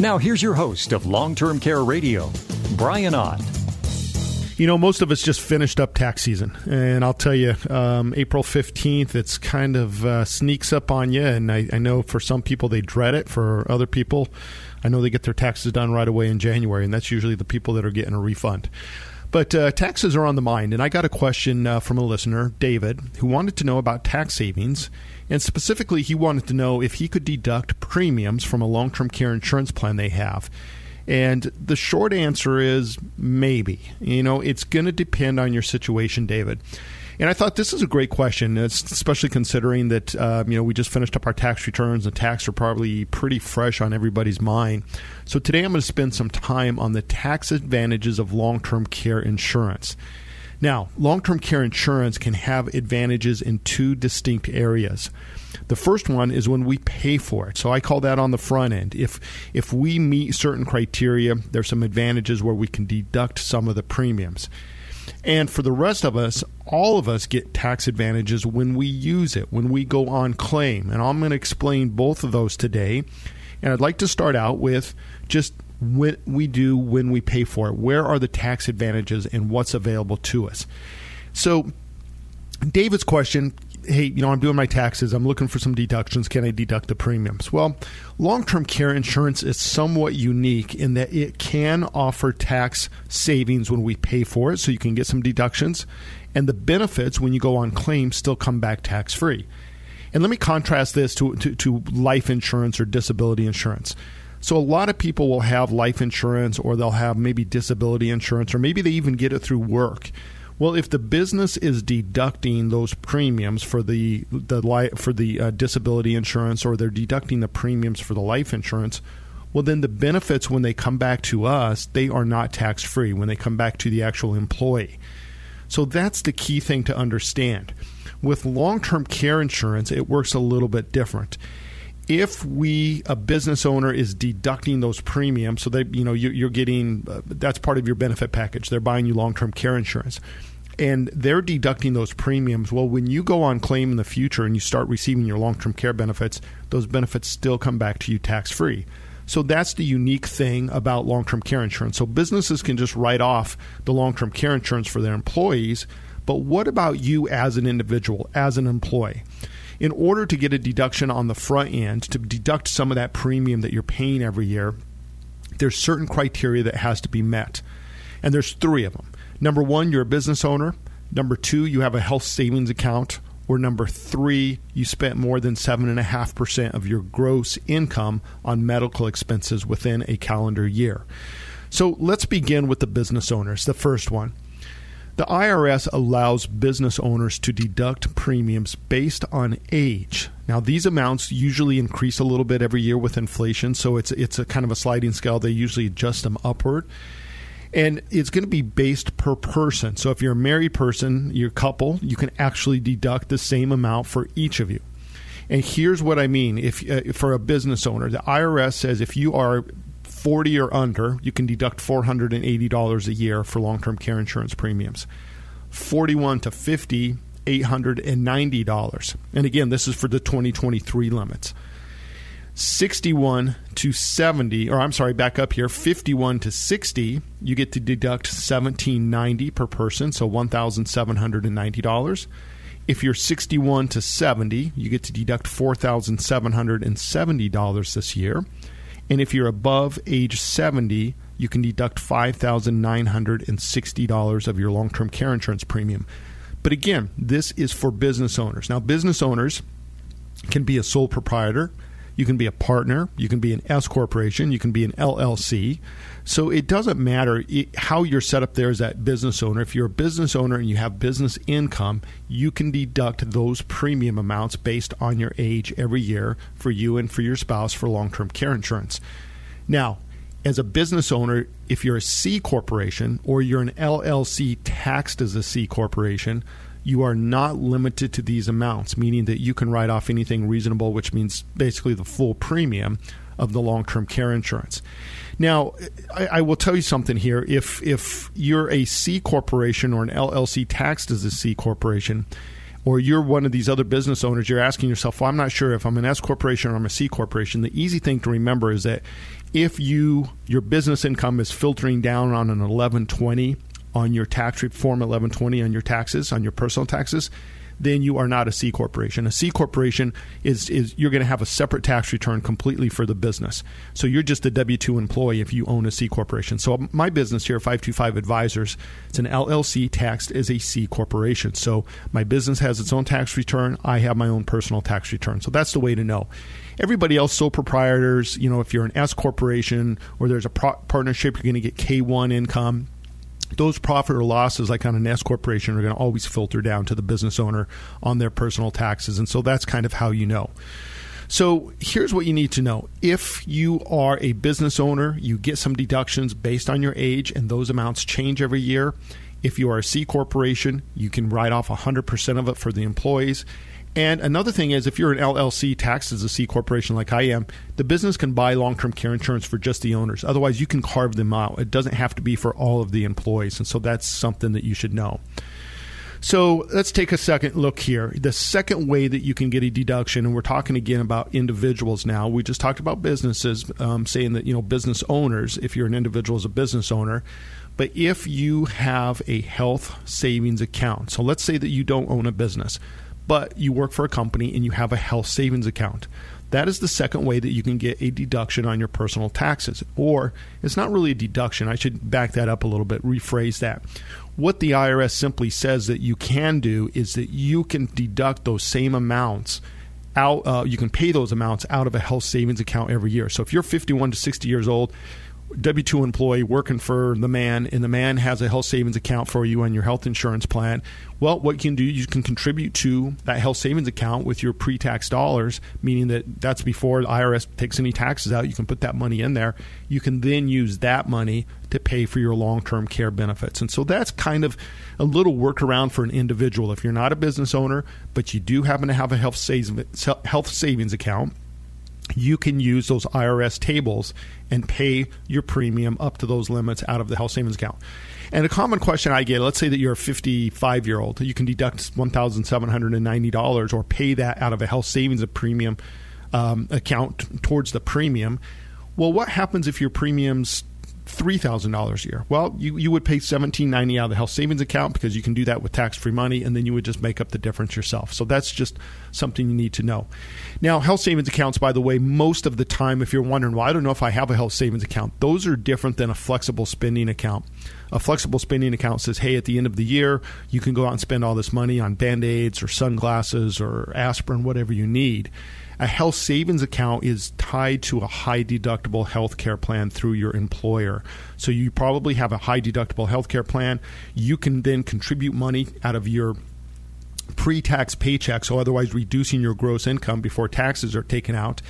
Now, here's your host of Long Term Care Radio, Brian Ott. You know, most of us just finished up tax season, and I'll tell you, um, April fifteenth, it's kind of uh, sneaks up on you. And I, I, know for some people they dread it. For other people, I know they get their taxes done right away in January, and that's usually the people that are getting a refund. But uh, taxes are on the mind, and I got a question uh, from a listener, David, who wanted to know about tax savings, and specifically, he wanted to know if he could deduct premiums from a long-term care insurance plan they have. And the short answer is maybe. You know, it's going to depend on your situation, David. And I thought this is a great question, especially considering that uh, you know we just finished up our tax returns. and tax are probably pretty fresh on everybody's mind. So today I'm going to spend some time on the tax advantages of long-term care insurance. Now, long-term care insurance can have advantages in two distinct areas. The first one is when we pay for it. So I call that on the front end. If if we meet certain criteria, there's some advantages where we can deduct some of the premiums. And for the rest of us, all of us get tax advantages when we use it, when we go on claim. And I'm going to explain both of those today. And I'd like to start out with just what we do when we pay for it. Where are the tax advantages and what's available to us? So, David's question hey, you know, I'm doing my taxes. I'm looking for some deductions. Can I deduct the premiums? Well, long term care insurance is somewhat unique in that it can offer tax savings when we pay for it, so you can get some deductions. And the benefits when you go on claim still come back tax free. And let me contrast this to, to, to life insurance or disability insurance. So a lot of people will have life insurance or they'll have maybe disability insurance or maybe they even get it through work. Well, if the business is deducting those premiums for the the li- for the uh, disability insurance, or they're deducting the premiums for the life insurance, well, then the benefits when they come back to us, they are not tax free when they come back to the actual employee. So that's the key thing to understand. With long term care insurance, it works a little bit different if we a business owner is deducting those premiums so they you know you're, getting uh, that's part of your benefit package they're buying you long-term care insurance and they're deducting those premiums. Well, when you go on claim in the future and you start receiving your long term care benefits, those benefits still come back to you tax free. So that's the unique thing about long term care insurance. So businesses can just write off the long term care insurance for their employees. But what about you as an individual, as an employee? In order to get a deduction on the front end, to deduct some of that premium that you're paying every year, there's certain criteria that has to be met. And there's three of them. Number one, you're a business owner. Number two, you have a health savings account. Or number three, you spent more than 7.5% of your gross income on medical expenses within a calendar year. So let's begin with the business owners. The first one. The IRS allows business owners to deduct premiums based on age. Now, these amounts usually increase a little bit every year with inflation, so it's it's a kind of a sliding scale. They usually adjust them upward and it's going to be based per person. So if you're a married person, your couple, you can actually deduct the same amount for each of you. And here's what I mean: if uh, for a business owner, the IRS says if you are 40 or under, you can deduct $480 a year for long-term care insurance premiums. 41 to 50, $890. And again, this is for the 2023 limits. 61 to 70 or I'm sorry back up here 51 to 60 you get to deduct 1790 per person so $1790 if you're 61 to 70 you get to deduct $4770 this year and if you're above age 70 you can deduct $5960 of your long-term care insurance premium. But again this is for business owners. Now business owners can be a sole proprietor. You can be a partner, you can be an S corporation, you can be an LLC. So it doesn't matter how you're set up there as that business owner. If you're a business owner and you have business income, you can deduct those premium amounts based on your age every year for you and for your spouse for long term care insurance. Now, as a business owner, if you're a C corporation or you're an LLC taxed as a C corporation, you are not limited to these amounts, meaning that you can write off anything reasonable, which means basically the full premium of the long term care insurance. Now, I, I, will tell you something here. If if you're a C corporation or an LLC taxed as a C corporation, or you're one of these other business owners, you're asking yourself, well, I'm not sure if I'm an S corporation or I'm a C corporation. The easy thing to remember is that if you your business income is filtering down on an 1120 on your tax form 1120 on your taxes on your personal taxes then you are not a C corporation. A C corporation is is you're going to have a separate tax return completely for the business. So you're just a W two employee if you own a C corporation. So my business here, five two five Advisors, it's an LLC taxed as a C corporation. So my business has its own tax return. I have my own personal tax return. So that's the way to know. Everybody else, sole proprietors, you know, if you're an S corporation or there's a pro- partnership, you're going to get K1 income those profit or losses, like on an S corporation, are going to always filter down to the business owner on their personal taxes. And so that's kind of how you know. So here's what you need to know. If you are a business owner, you get some deductions based on your age, and those amounts change every year. If you are a C corporation, you can write off 100% of it for the employees. And another thing is, if you're an LLC taxed as a C corporation like I am, the business can buy long term care insurance for just the owners. Otherwise, you can carve them out. It doesn't have to be for all of the employees. And so that's something that you should know. So let's take a second look here. The second way that you can get a deduction, and we're talking again about individuals now. We just talked about businesses, um, saying that you know business owners. If you're an individual as a business owner, but if you have a health savings account, so let's say that you don't own a business, but you work for a company and you have a health savings account. That is the second way that you can get a deduction on your personal taxes. Or it's not really a deduction. I should back that up a little bit, rephrase that. What the IRS simply says that you can do is that you can deduct those same amounts out, uh, you can pay those amounts out of a health savings account every year. So if you're 51 to 60 years old, W 2 employee working for the man, and the man has a health savings account for you on your health insurance plan. Well, what you can do, you can contribute to that health savings account with your pre tax dollars, meaning that that's before the IRS takes any taxes out. You can put that money in there. You can then use that money to pay for your long term care benefits. And so that's kind of a little workaround for an individual. If you're not a business owner, but you do happen to have a health savings account, you can use those IRS tables and pay your premium up to those limits out of the health savings account. And a common question I get, let's say that you're a 55 year old, you can deduct $1,790 or pay that out of a health savings premium um, account towards the premium. Well, what happens if your premiums three thousand dollars a year. Well, you, you would pay seventeen ninety out of the health savings account because you can do that with tax free money, and then you would just make up the difference yourself. So that's just something you need to know. Now, health savings accounts, by the way, most of the time, if you're wondering, well, I don't know if I have a health savings account, those are different than a flexible spending account. A flexible spending account says, hey, at the end of the year, you can go out and spend all this money on band aids or sunglasses or aspirin, whatever you need a health savings account is tied to a high deductible health care plan through your employer. So you probably have a high deductible health care plan. You can then contribute money out of your pre tax paycheck, so otherwise reducing your gross income before taxes are taken out.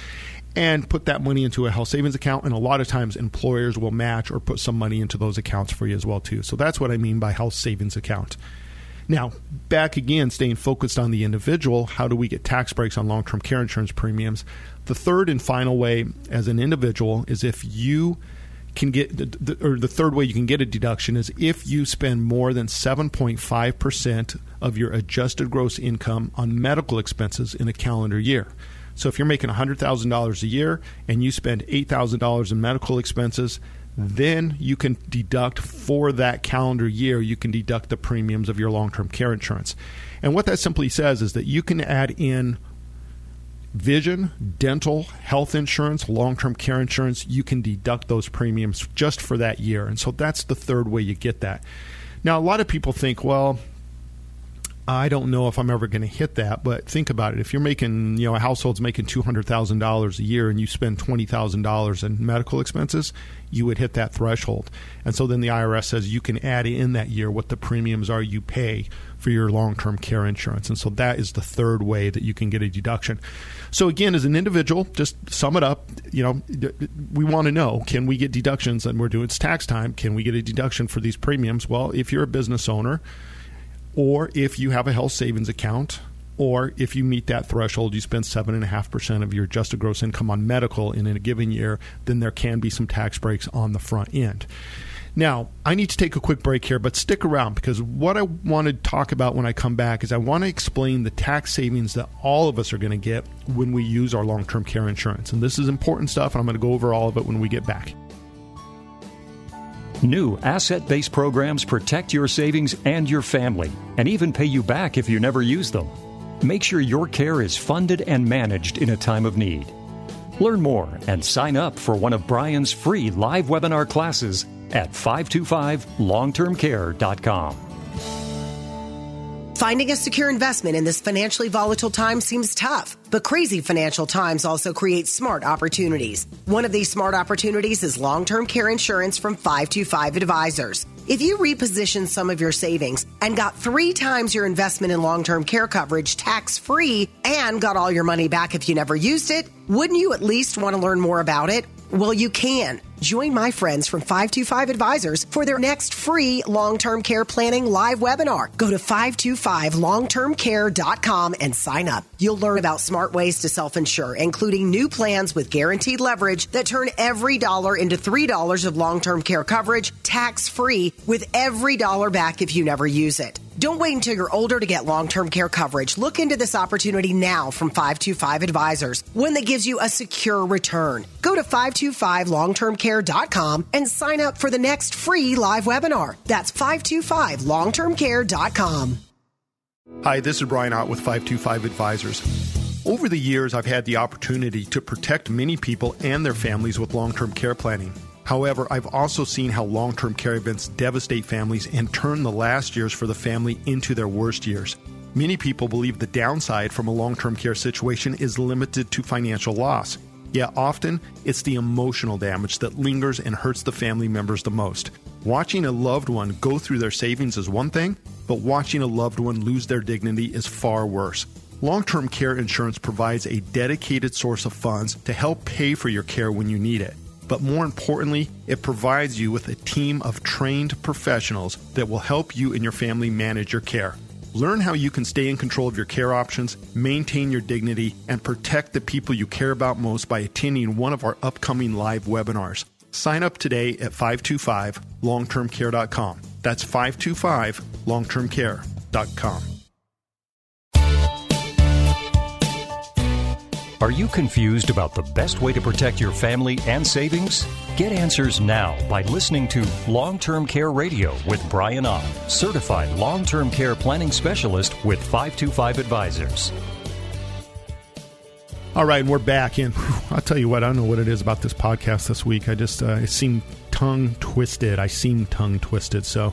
And put that money into a health savings account, and a lot of times employers will match or put some money into those accounts for you as well too. So that's what I mean by health savings account. Now, back again, staying focused on the individual, how do we get tax breaks on long term care insurance premiums? The third and final way as an individual is if you can get, or the third way you can get a deduction is if you spend more than 7.5% of your adjusted gross income on medical expenses in a calendar year. So if you're making $100,000 a year and you spend $8,000 in medical expenses, then you can deduct for that calendar year, you can deduct the premiums of your long term care insurance. And what that simply says is that you can add in vision, dental, health insurance, long term care insurance. You can deduct those premiums just for that year. And so that's the third way you get that. Now, a lot of people think, well, I don't know if I'm ever going to hit that, but think about it. If you're making, you know, a household's making $200,000 a year and you spend $20,000 in medical expenses, you would hit that threshold. And so then the IRS says you can add in that year what the premiums are you pay for your long term care insurance. And so that is the third way that you can get a deduction. So again, as an individual, just sum it up. You know, we want to know: can we get deductions? And we're doing it's tax time. Can we get a deduction for these premiums? Well, if you're a business owner, or if you have a health savings account, or if you meet that threshold, you spend seven and a half percent of your adjusted gross income on medical in a given year, then there can be some tax breaks on the front end. Now, I need to take a quick break here, but stick around because what I want to talk about when I come back is I want to explain the tax savings that all of us are going to get when we use our long term care insurance. And this is important stuff, and I'm going to go over all of it when we get back. New asset based programs protect your savings and your family, and even pay you back if you never use them. Make sure your care is funded and managed in a time of need. Learn more and sign up for one of Brian's free live webinar classes at 525longtermcare.com. Finding a secure investment in this financially volatile time seems tough, but crazy financial times also create smart opportunities. One of these smart opportunities is long term care insurance from 525 Advisors. If you repositioned some of your savings and got three times your investment in long term care coverage tax free and got all your money back if you never used it, wouldn't you at least want to learn more about it? Well, you can. Join my friends from 525 Advisors for their next free long term care planning live webinar. Go to 525longtermcare.com and sign up. You'll learn about smart ways to self insure, including new plans with guaranteed leverage that turn every dollar into $3 of long term care coverage tax free with every dollar back if you never use it. Don't wait until you're older to get long term care coverage. Look into this opportunity now from 525 Advisors, one that gives you a secure return. Go to 525longtermcare.com and sign up for the next free live webinar. That's 525longtermcare.com. Hi, this is Brian Ott with 525 Advisors. Over the years, I've had the opportunity to protect many people and their families with long term care planning. However, I've also seen how long term care events devastate families and turn the last years for the family into their worst years. Many people believe the downside from a long term care situation is limited to financial loss. Yet often, it's the emotional damage that lingers and hurts the family members the most. Watching a loved one go through their savings is one thing, but watching a loved one lose their dignity is far worse. Long term care insurance provides a dedicated source of funds to help pay for your care when you need it but more importantly, it provides you with a team of trained professionals that will help you and your family manage your care. Learn how you can stay in control of your care options, maintain your dignity, and protect the people you care about most by attending one of our upcoming live webinars. Sign up today at 525longtermcare.com. That's 525longtermcare.com. Are you confused about the best way to protect your family and savings? Get answers now by listening to Long Term Care Radio with Brian Ott, certified long term care planning specialist with 525 Advisors. All right, we're back in. I'll tell you what, I don't know what it is about this podcast this week. I just, uh, I seem tongue twisted. I seem tongue twisted. So,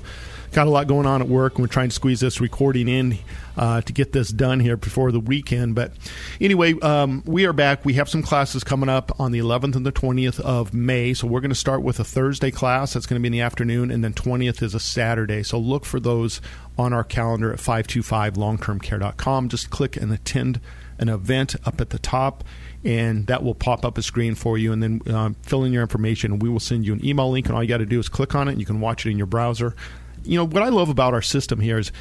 got a lot going on at work, and we're trying to squeeze this recording in uh, to get this done here before the weekend. But anyway, um, we are back. We have some classes coming up on the 11th and the 20th of May. So we're going to start with a Thursday class that's going to be in the afternoon, and then 20th is a Saturday. So look for those on our calendar at 525longtermcare.com. Just click and attend an event up at the top and that will pop up a screen for you and then uh, fill in your information and we will send you an email link and all you got to do is click on it and you can watch it in your browser you know what I love about our system here is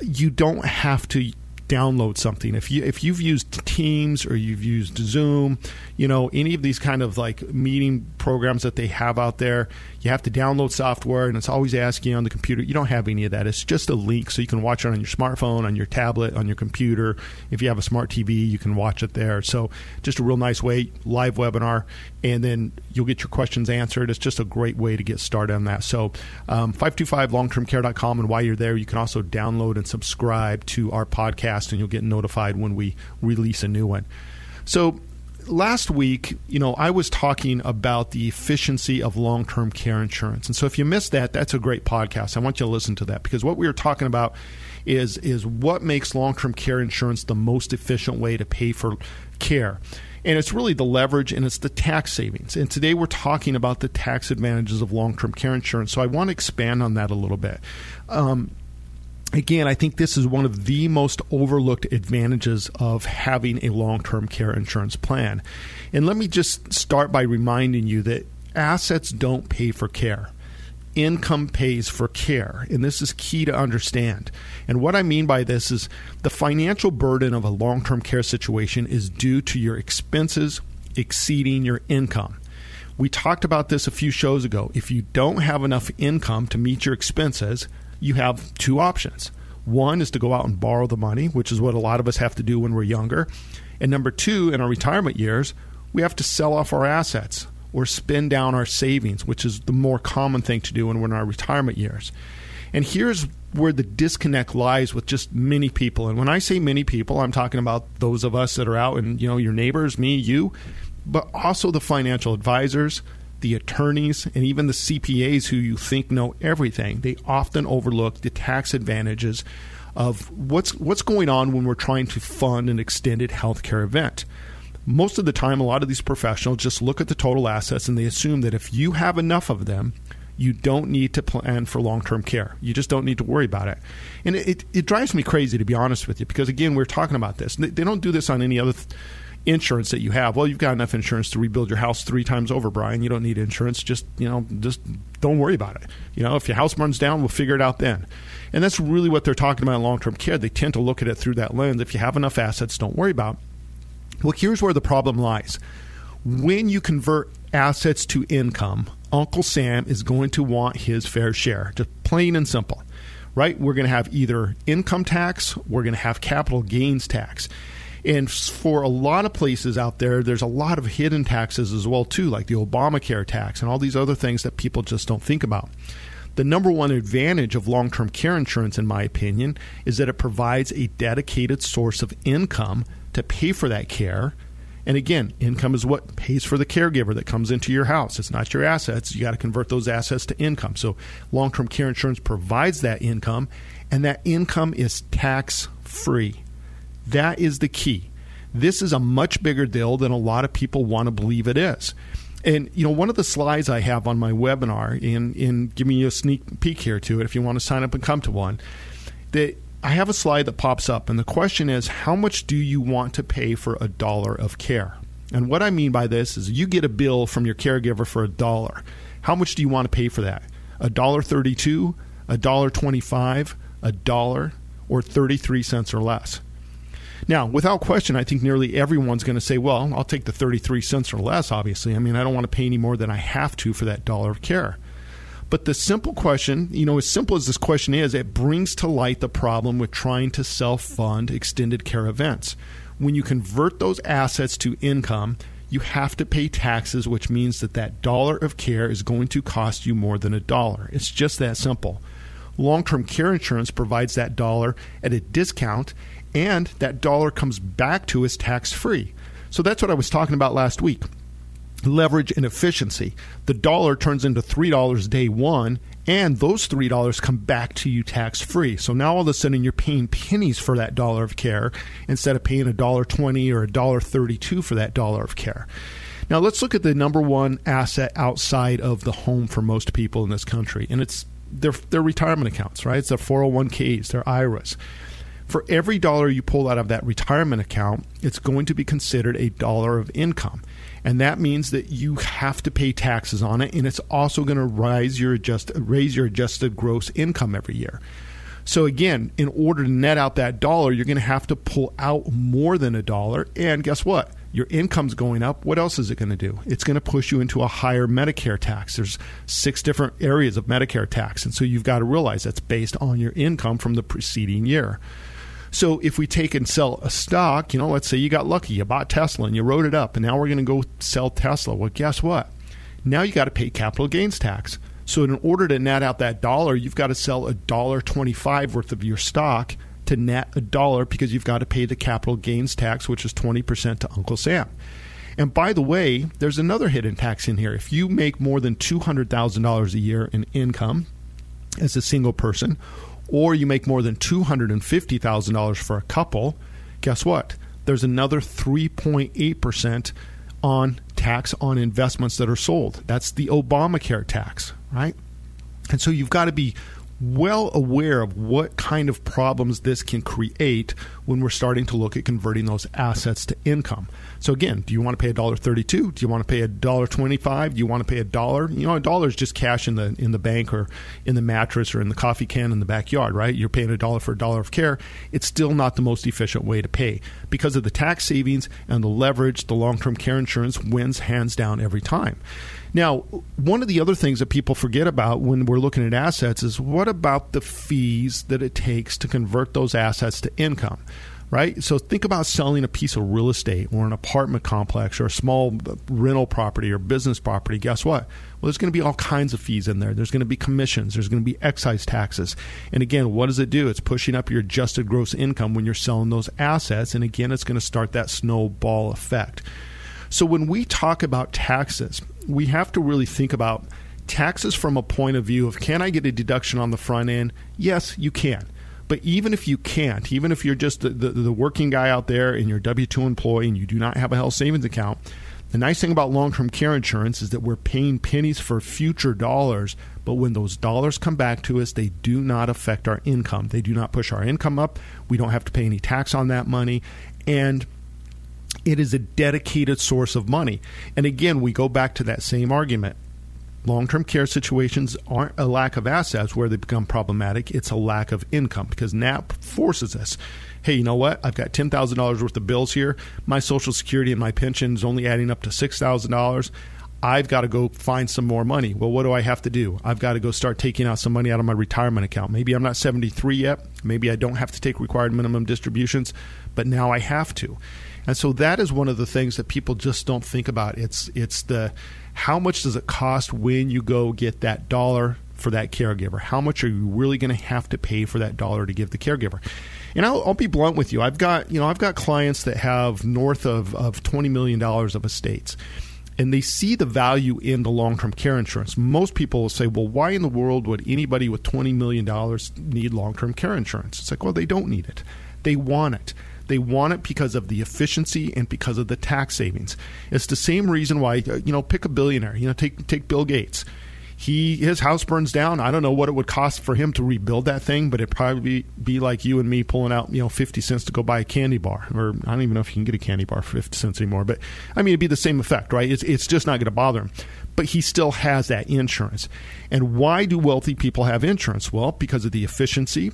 you don't have to download something. If you if you've used Teams or you've used Zoom, you know any of these kind of like meeting programs that they have out there, you have to download software, and it's always asking on the computer. You don't have any of that. It's just a link, so you can watch it on your smartphone, on your tablet, on your computer. If you have a smart TV, you can watch it there. So just a real nice way, live webinar, and then you'll get your questions answered. It's just a great way to get started on that. So um, 525longtermcare.com, and while you're there, you can also download and subscribe to our podcast, and you'll get notified when we release a new one. So last week, you know, I was talking about the efficiency of long term care insurance. And so if you missed that, that's a great podcast. I want you to listen to that because what we were talking about is is what makes long term care insurance the most efficient way to pay for care. And it's really the leverage and it's the tax savings. And today we're talking about the tax advantages of long term care insurance. So I want to expand on that a little bit. Um, again, I think this is one of the most overlooked advantages of having a long term care insurance plan. And let me just start by reminding you that assets don't pay for care. Income pays for care. And this is key to understand. And what I mean by this is the financial burden of a long term care situation is due to your expenses exceeding your income. We talked about this a few shows ago. If you don't have enough income to meet your expenses, you have two options. One is to go out and borrow the money, which is what a lot of us have to do when we're younger. And number two, in our retirement years, we have to sell off our assets or spend down our savings, which is the more common thing to do when we're in our retirement years. And here's where the disconnect lies with just many people. And when I say many people, I'm talking about those of us that are out and, you know, your neighbors, me, you, but also the financial advisors, the attorneys, and even the CPAs who you think know everything, they often overlook the tax advantages of what's what's going on when we're trying to fund an extended healthcare event. Most of the time, a lot of these professionals just look at the total assets and they assume that if you have enough of them, you don't need to plan for long term care. You just don't need to worry about it. And it, it, it, drives me crazy, to be honest with you, because again, we're talking about this. They, don't do this on any other. Th- insurance that you have. Well, you've got enough insurance to rebuild your house three times over, Brian. You don't need insurance. Just you know, just don't worry about it. You know, if your house burns down, we'll figure it out then. And that's really what they're talking about in long term care. They tend to look at it through that lens. If you have enough assets, don't worry about. Well, here's where the problem lies. When you convert assets to income, Uncle Sam is going to want his fair share, just plain and simple. Right? We're going to have either income tax, we're going to have capital gains tax. And for a lot of places out there, there's a lot of hidden taxes as well too, like the Obamacare tax and all these other things that people just don't think about. The number one advantage of long term care insurance, in my opinion, is that it provides a dedicated source of income to pay for that care. And again, income is what pays for the caregiver that comes into your house. It's not your assets. You got to convert those assets to income. So, long term care insurance provides that income, and that income is tax free. That is the key. This is a much bigger deal than a lot of people want to believe it is. And you know, one of the slides I have on my webinar, in in giving you a sneak peek here to it, if you want to sign up and come to one, that I have a slide that pops up, and the question is, how much do you want to pay for a dollar of care? And what I mean by this is, you get a bill from your caregiver for a dollar. How much do you want to pay for that? A dollar thirty-two, a dollar twenty-five, a dollar, or thirty-three cents or less? Now, without question, I think nearly everyone's going to say, well, I'll take the 33 cents or less, obviously. I mean, I don't want to pay any more than I have to for that dollar of care. But the simple question, you know, as simple as this question is, it brings to light the problem with trying to self fund extended care events. When you convert those assets to income, you have to pay taxes, which means that that dollar of care is going to cost you more than a dollar. It's just that simple. Long term care insurance provides that dollar at a discount and that dollar comes back to us tax free. So that's what I was talking about last week leverage and efficiency. The dollar turns into $3 day one, and those $3 come back to you tax free. So now all of a sudden you're paying pennies for that dollar of care instead of paying $1.20 or $1.32 for that dollar of care. Now let's look at the number one asset outside of the home for most people in this country, and it's their, their retirement accounts, right? It's their 401ks, their IRAs for every dollar you pull out of that retirement account, it's going to be considered a dollar of income. And that means that you have to pay taxes on it, and it's also going to rise your adjust, raise your adjusted gross income every year. So again, in order to net out that dollar, you're going to have to pull out more than a dollar. And guess what? Your income's going up. What else is it going to do? It's going to push you into a higher Medicare tax. There's six different areas of Medicare tax. And so you've got to realize that's based on your income from the preceding year. So if we take and sell a stock, you know, let's say you got lucky, you bought Tesla and you rode it up, and now we're going to go sell Tesla. Well, guess what? Now you got to pay capital gains tax. So in order to net out that dollar, you've got to sell a dollar twenty-five worth of your stock to net a dollar because you've got to pay the capital gains tax, which is twenty percent to Uncle Sam. And by the way, there's another hidden tax in here. If you make more than $200,000 a year in income as a single person, or you make more than $250,000 for a couple, guess what? There's another 3.8% on tax on investments that are sold. That's the Obamacare tax, right? And so you've got to be well aware of what kind of problems this can create when we're starting to look at converting those assets to income. So again, do you want to pay a dollar thirty-two? Do you want to pay a dollar twenty-five? Do you want to pay a dollar? You know, a dollar is just cash in the in the bank or in the mattress or in the coffee can in the backyard, right? You're paying a dollar for a dollar of care. It's still not the most efficient way to pay because of the tax savings and the leverage. The long-term care insurance wins hands down every time. Now, one of the other things that people forget about when we're looking at assets is what about the fees that it takes to convert those assets to income? Right? So think about selling a piece of real estate or an apartment complex or a small rental property or business property. Guess what? Well, there's going to be all kinds of fees in there. There's going to be commissions. There's going to be excise taxes. And again, what does it do? It's pushing up your adjusted gross income when you're selling those assets. And again, it's going to start that snowball effect. So when we talk about taxes, we have to really think about taxes from a point of view of can I get a deduction on the front end? Yes, you can. But even if you can't, even if you're just the, the, the working guy out there and you're W 2 employee and you do not have a health savings account, the nice thing about long term care insurance is that we're paying pennies for future dollars, but when those dollars come back to us, they do not affect our income. They do not push our income up. We don't have to pay any tax on that money. And it is a dedicated source of money. And again, we go back to that same argument. Long term care situations aren't a lack of assets where they become problematic, it's a lack of income because NAP forces us. Hey, you know what? I've got $10,000 worth of bills here. My Social Security and my pension is only adding up to $6,000. I've got to go find some more money. Well, what do I have to do? I've got to go start taking out some money out of my retirement account. Maybe I'm not 73 yet. Maybe I don't have to take required minimum distributions, but now I have to. And so that is one of the things that people just don't think about. It's it's the how much does it cost when you go get that dollar for that caregiver? How much are you really going to have to pay for that dollar to give the caregiver? And I'll, I'll, be blunt with you. I've got you know I've got clients that have north of, of twenty million dollars of estates. And they see the value in the long term care insurance. Most people will say, well, why in the world would anybody with $20 million need long term care insurance? It's like, well, they don't need it. They want it. They want it because of the efficiency and because of the tax savings. It's the same reason why uh, you know pick a billionaire. You know, take take Bill Gates. He his house burns down. I don't know what it would cost for him to rebuild that thing, but it'd probably be, like you and me pulling out you know fifty cents to go buy a candy bar, or I don't even know if you can get a candy bar for fifty cents anymore. But I mean, it'd be the same effect, right? It's it's just not going to bother him but he still has that insurance. And why do wealthy people have insurance? Well, because of the efficiency,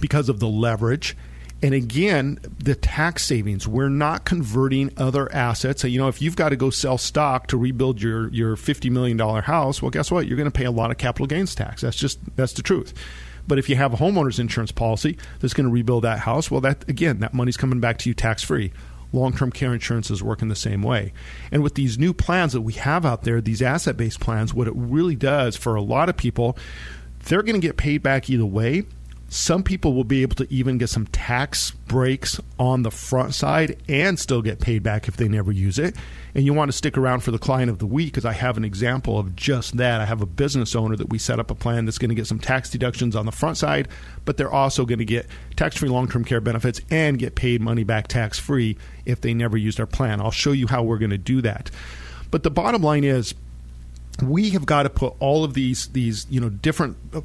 because of the leverage, and again, the tax savings, we're not converting other assets. So, you know, if you've got to go sell stock to rebuild your, your $50 million house, well, guess what? You're going to pay a lot of capital gains tax. That's just, that's the truth. But if you have a homeowner's insurance policy that's going to rebuild that house, well, that, again, that money's coming back to you tax free. Long term care insurance is working the same way. And with these new plans that we have out there, these asset based plans, what it really does for a lot of people, they're going to get paid back either way some people will be able to even get some tax breaks on the front side and still get paid back if they never use it. And you want to stick around for the client of the week because I have an example of just that. I have a business owner that we set up a plan that's going to get some tax deductions on the front side, but they're also going to get tax free long term care benefits and get paid money back tax free if they never used our plan. I'll show you how we're going to do that. But the bottom line is, we have got to put all of these these you know different uh,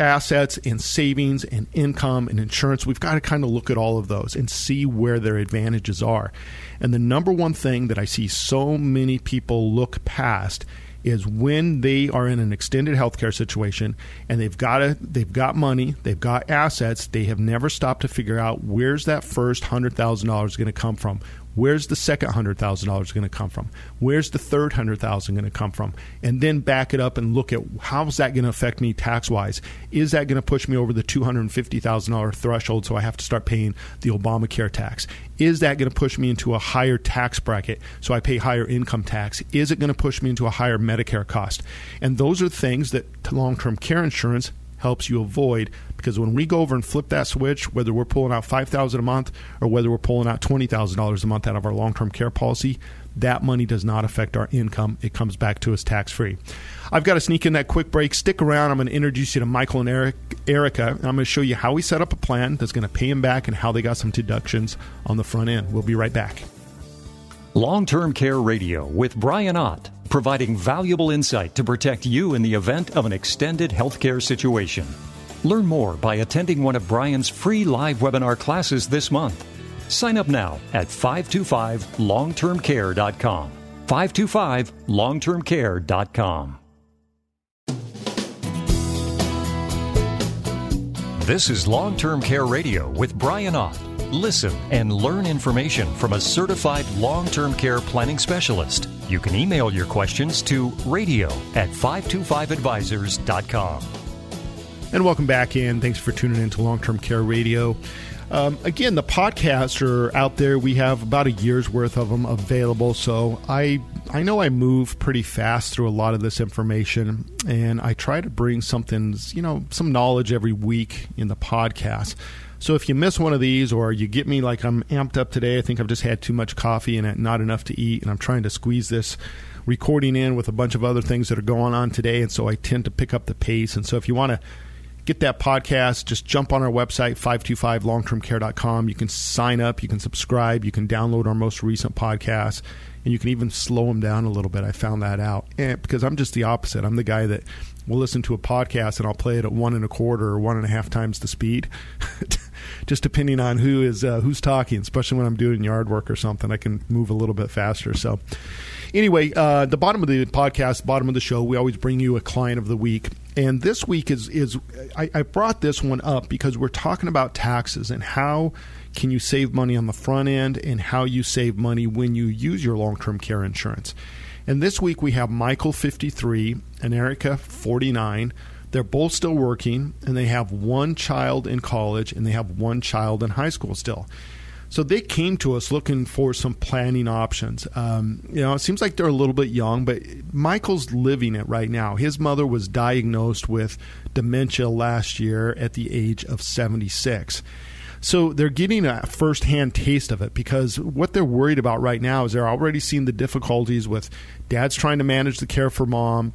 assets and savings and income and insurance. We've got to kind of look at all of those and see where their advantages are. And the number one thing that I see so many people look past is when they are in an extended healthcare situation and they've got a, they've got money, they've got assets, they have never stopped to figure out where's that first hundred thousand dollars going to come from. Where's the second hundred thousand dollars going to come from? Where's the third hundred thousand going to come from? And then back it up and look at how's that going to affect me tax wise? Is that going to push me over the two hundred and fifty thousand dollar threshold so I have to start paying the Obamacare tax? Is that going to push me into a higher tax bracket so I pay higher income tax? Is it going to push me into a higher Medicare cost? And those are things that long term care insurance helps you avoid because when we go over and flip that switch, whether we're pulling out five thousand a month or whether we're pulling out twenty thousand dollars a month out of our long term care policy, that money does not affect our income. It comes back to us tax free. I've got to sneak in that quick break. Stick around. I'm going to introduce you to Michael and Eric, Erica. I'm going to show you how we set up a plan that's going to pay him back and how they got some deductions on the front end. We'll be right back. Long Term Care Radio with Brian Ott, providing valuable insight to protect you in the event of an extended healthcare situation. Learn more by attending one of Brian's free live webinar classes this month. Sign up now at 525longtermcare.com. 525longtermcare.com. This is Long Term Care Radio with Brian Ott. Listen and learn information from a certified long term care planning specialist. You can email your questions to radio at 525advisors.com. And welcome back in. Thanks for tuning in to Long Term Care Radio. Um, again, the podcasts are out there. We have about a year's worth of them available. So I I know I move pretty fast through a lot of this information, and I try to bring something, you know, some knowledge every week in the podcast. So if you miss one of these, or you get me like I'm amped up today, I think I've just had too much coffee and not enough to eat, and I'm trying to squeeze this recording in with a bunch of other things that are going on today, and so I tend to pick up the pace. And so if you want to get that podcast, just jump on our website, 525longtermcare.com. You can sign up, you can subscribe, you can download our most recent podcasts, and you can even slow them down a little bit. I found that out and because I'm just the opposite. I'm the guy that will listen to a podcast and I'll play it at one and a quarter or one and a half times the speed, just depending on who is uh, who's talking. Especially when I'm doing yard work or something, I can move a little bit faster. So, anyway, uh, the bottom of the podcast, bottom of the show, we always bring you a client of the week, and this week is is I, I brought this one up because we're talking about taxes and how can you save money on the front end and how you save money when you use your long term care insurance. And this week we have Michael 53 and Erica 49. They're both still working and they have one child in college and they have one child in high school still. So they came to us looking for some planning options. Um, you know, it seems like they're a little bit young, but Michael's living it right now. His mother was diagnosed with dementia last year at the age of 76. So they're getting a firsthand taste of it because what they're worried about right now is they're already seeing the difficulties with dad's trying to manage the care for mom,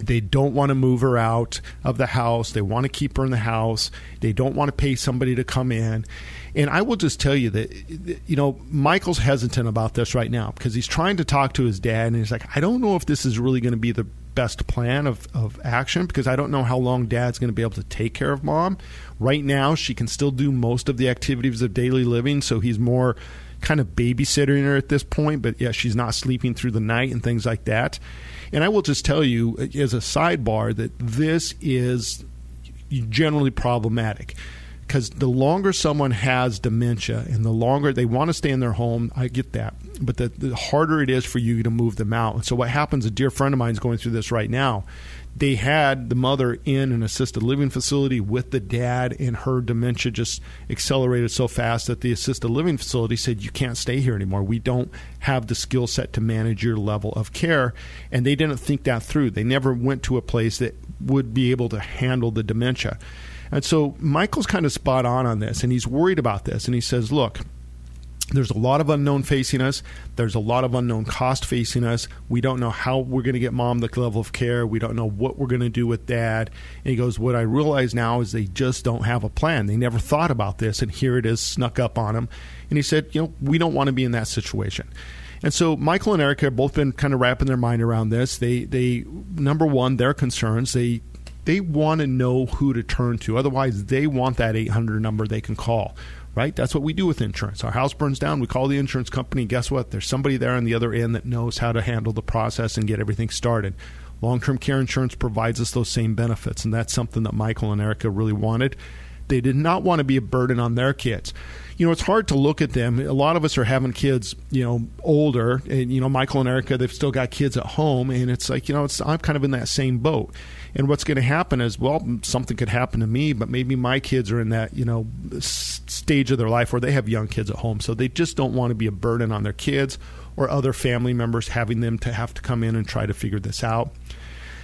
they don't want to move her out of the house. They want to keep her in the house. They don't want to pay somebody to come in. And I will just tell you that, you know, Michael's hesitant about this right now because he's trying to talk to his dad and he's like, I don't know if this is really going to be the best plan of, of action because I don't know how long dad's going to be able to take care of mom. Right now, she can still do most of the activities of daily living, so he's more kind of babysitting her at this point, but yeah, she's not sleeping through the night and things like that. And I will just tell you, uh, as a sidebar, that this is generally problematic because the longer someone has dementia and the longer they want to stay in their home, I get that. But the, the harder it is for you to move them out. And so, what happens, a dear friend of mine is going through this right now they had the mother in an assisted living facility with the dad, and her dementia just accelerated so fast that the assisted living facility said, You can't stay here anymore. We don't have the skill set to manage your level of care. And they didn't think that through. They never went to a place that would be able to handle the dementia. And so Michael's kind of spot on on this, and he's worried about this. And he says, Look, there's a lot of unknown facing us. There's a lot of unknown cost facing us. We don't know how we're going to get mom the level of care. We don't know what we're going to do with dad. And he goes, What I realize now is they just don't have a plan. They never thought about this, and here it is snuck up on them. And he said, You know, we don't want to be in that situation. And so Michael and Erica have both been kind of wrapping their mind around this. They, they number one, their concerns. They, they want to know who to turn to. Otherwise, they want that 800 number they can call right? That's what we do with insurance. Our house burns down, we call the insurance company. Guess what? There's somebody there on the other end that knows how to handle the process and get everything started. Long term care insurance provides us those same benefits, and that's something that Michael and Erica really wanted. They did not want to be a burden on their kids. You know, it's hard to look at them. A lot of us are having kids, you know, older, and you know, Michael and Erica, they've still got kids at home, and it's like, you know, it's I'm kind of in that same boat. And what's going to happen is, well, something could happen to me, but maybe my kids are in that, you know, stage of their life where they have young kids at home. So they just don't want to be a burden on their kids or other family members having them to have to come in and try to figure this out.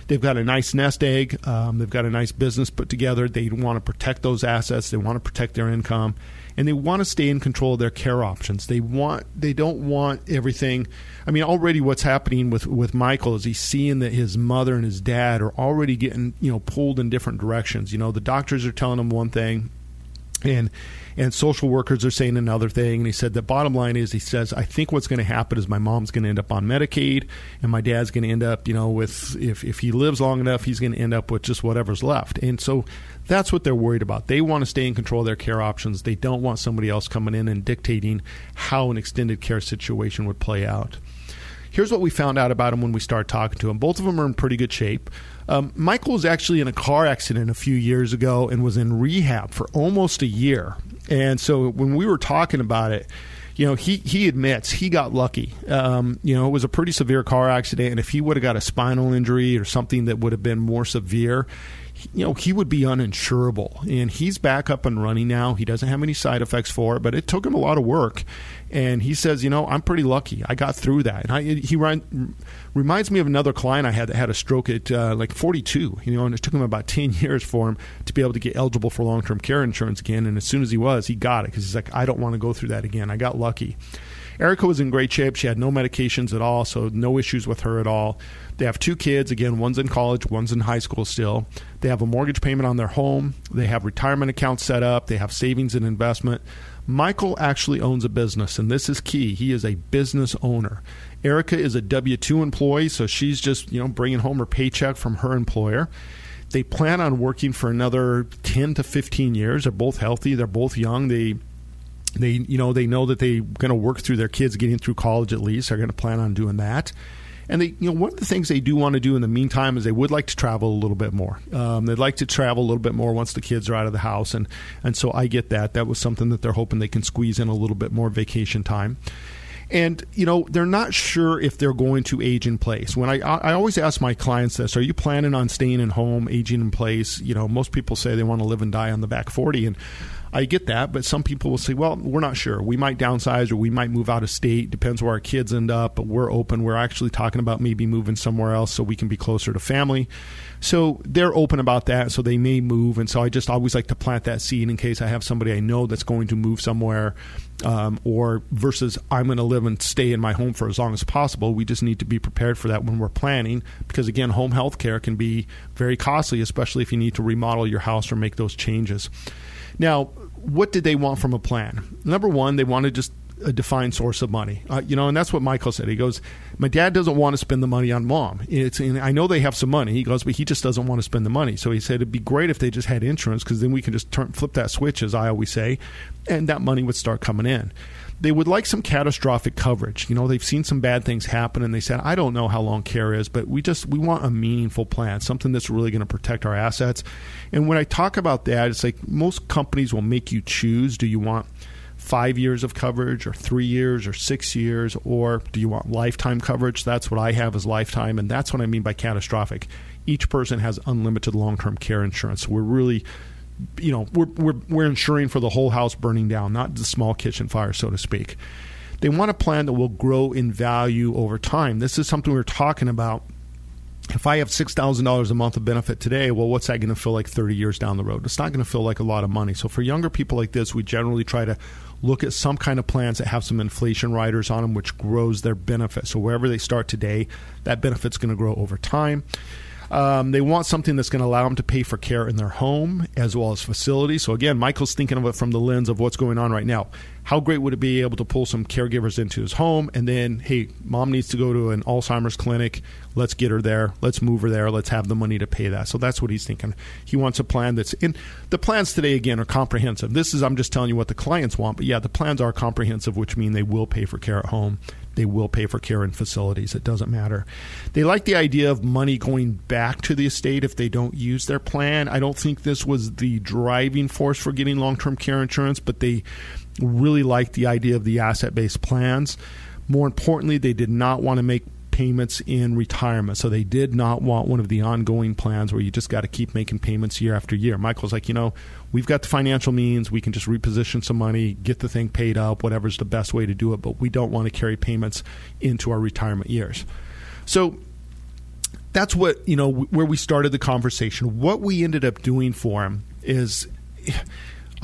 They've got a nice nest egg. Um, they've got a nice business put together. They want to protect those assets. They want to protect their income, and they want to stay in control of their care options. They want they don't want everything. I mean, already what's happening with with Michael is he's seeing that his mother and his dad are already getting you know pulled in different directions. You know, the doctors are telling him one thing, and and social workers are saying another thing. And he said the bottom line is he says I think what's going to happen is my mom's going to end up on Medicaid, and my dad's going to end up you know with if if he lives long enough he's going to end up with just whatever's left. And so that's what they're worried about. They want to stay in control of their care options. They don't want somebody else coming in and dictating how an extended care situation would play out. Here's what we found out about them when we started talking to them. Both of them are in pretty good shape. Um, Michael was actually in a car accident a few years ago and was in rehab for almost a year. And so when we were talking about it, you know, he, he admits he got lucky. Um, you know, it was a pretty severe car accident, and if he would have got a spinal injury or something that would have been more severe, you know, he would be uninsurable. And he's back up and running now. He doesn't have any side effects for it, but it took him a lot of work. And he says, you know, I'm pretty lucky. I got through that. And I, he ran, reminds me of another client I had that had a stroke at uh, like 42, you know, and it took him about 10 years for him to be able to get eligible for long term care insurance again. And as soon as he was, he got it because he's like, I don't want to go through that again. I got lucky. Erica was in great shape. She had no medications at all, so no issues with her at all. They have two kids. Again, one's in college, one's in high school still. They have a mortgage payment on their home. They have retirement accounts set up. They have savings and investment. Michael actually owns a business, and this is key. He is a business owner. Erica is a W 2 employee, so she's just you know bringing home her paycheck from her employer. They plan on working for another 10 to 15 years. They're both healthy, they're both young. They they you know they know that they're going to work through their kids getting through college at least. They're going to plan on doing that. And they, you know, one of the things they do want to do in the meantime is they would like to travel a little bit more. Um, they'd like to travel a little bit more once the kids are out of the house, and and so I get that. That was something that they're hoping they can squeeze in a little bit more vacation time. And you know they're not sure if they're going to age in place. When I I always ask my clients this: Are you planning on staying in home, aging in place? You know, most people say they want to live and die on the back forty, and I get that, but some people will say, well, we're not sure. We might downsize or we might move out of state. Depends where our kids end up, but we're open. We're actually talking about maybe moving somewhere else so we can be closer to family. So they're open about that, so they may move. And so I just always like to plant that seed in case I have somebody I know that's going to move somewhere, um, or versus I'm going to live and stay in my home for as long as possible. We just need to be prepared for that when we're planning, because again, home health care can be very costly, especially if you need to remodel your house or make those changes. Now, what did they want from a plan? Number one, they wanted just a defined source of money. Uh, you know, and that's what Michael said. He goes, "My dad doesn't want to spend the money on mom. It's, and I know they have some money." He goes, "But he just doesn't want to spend the money." So he said it'd be great if they just had insurance because then we can just turn flip that switch, as I always say, and that money would start coming in they would like some catastrophic coverage. You know, they've seen some bad things happen and they said, I don't know how long care is, but we just we want a meaningful plan, something that's really going to protect our assets. And when I talk about that, it's like most companies will make you choose, do you want five years of coverage or three years or six years or do you want lifetime coverage that's what i have as lifetime and that's what i mean by catastrophic each person has unlimited long-term care insurance so we're really you know, we're, we're, we're insuring for the whole house burning down, not the small kitchen fire, so to speak. They want a plan that will grow in value over time. This is something we are talking about. If I have $6,000 a month of benefit today, well, what's that going to feel like 30 years down the road? It's not going to feel like a lot of money. So, for younger people like this, we generally try to look at some kind of plans that have some inflation riders on them, which grows their benefit. So, wherever they start today, that benefit's going to grow over time. Um, they want something that's going to allow them to pay for care in their home as well as facilities. So again, Michael's thinking of it from the lens of what's going on right now. How great would it be able to pull some caregivers into his home and then, hey, mom needs to go to an Alzheimer's clinic. Let's get her there. Let's move her there. Let's have the money to pay that. So that's what he's thinking. He wants a plan that's in the plans today again are comprehensive. This is I'm just telling you what the clients want, but yeah, the plans are comprehensive, which mean they will pay for care at home they will pay for care in facilities. It doesn't matter. They like the idea of money going back to the estate if they don't use their plan. I don't think this was the driving force for getting long term care insurance, but they really liked the idea of the asset based plans. More importantly, they did not want to make payments in retirement. So they did not want one of the ongoing plans where you just got to keep making payments year after year. Michael's like, you know, we've got the financial means. We can just reposition some money, get the thing paid up, whatever's the best way to do it. But we don't want to carry payments into our retirement years. So that's what you know where we started the conversation. What we ended up doing for him is.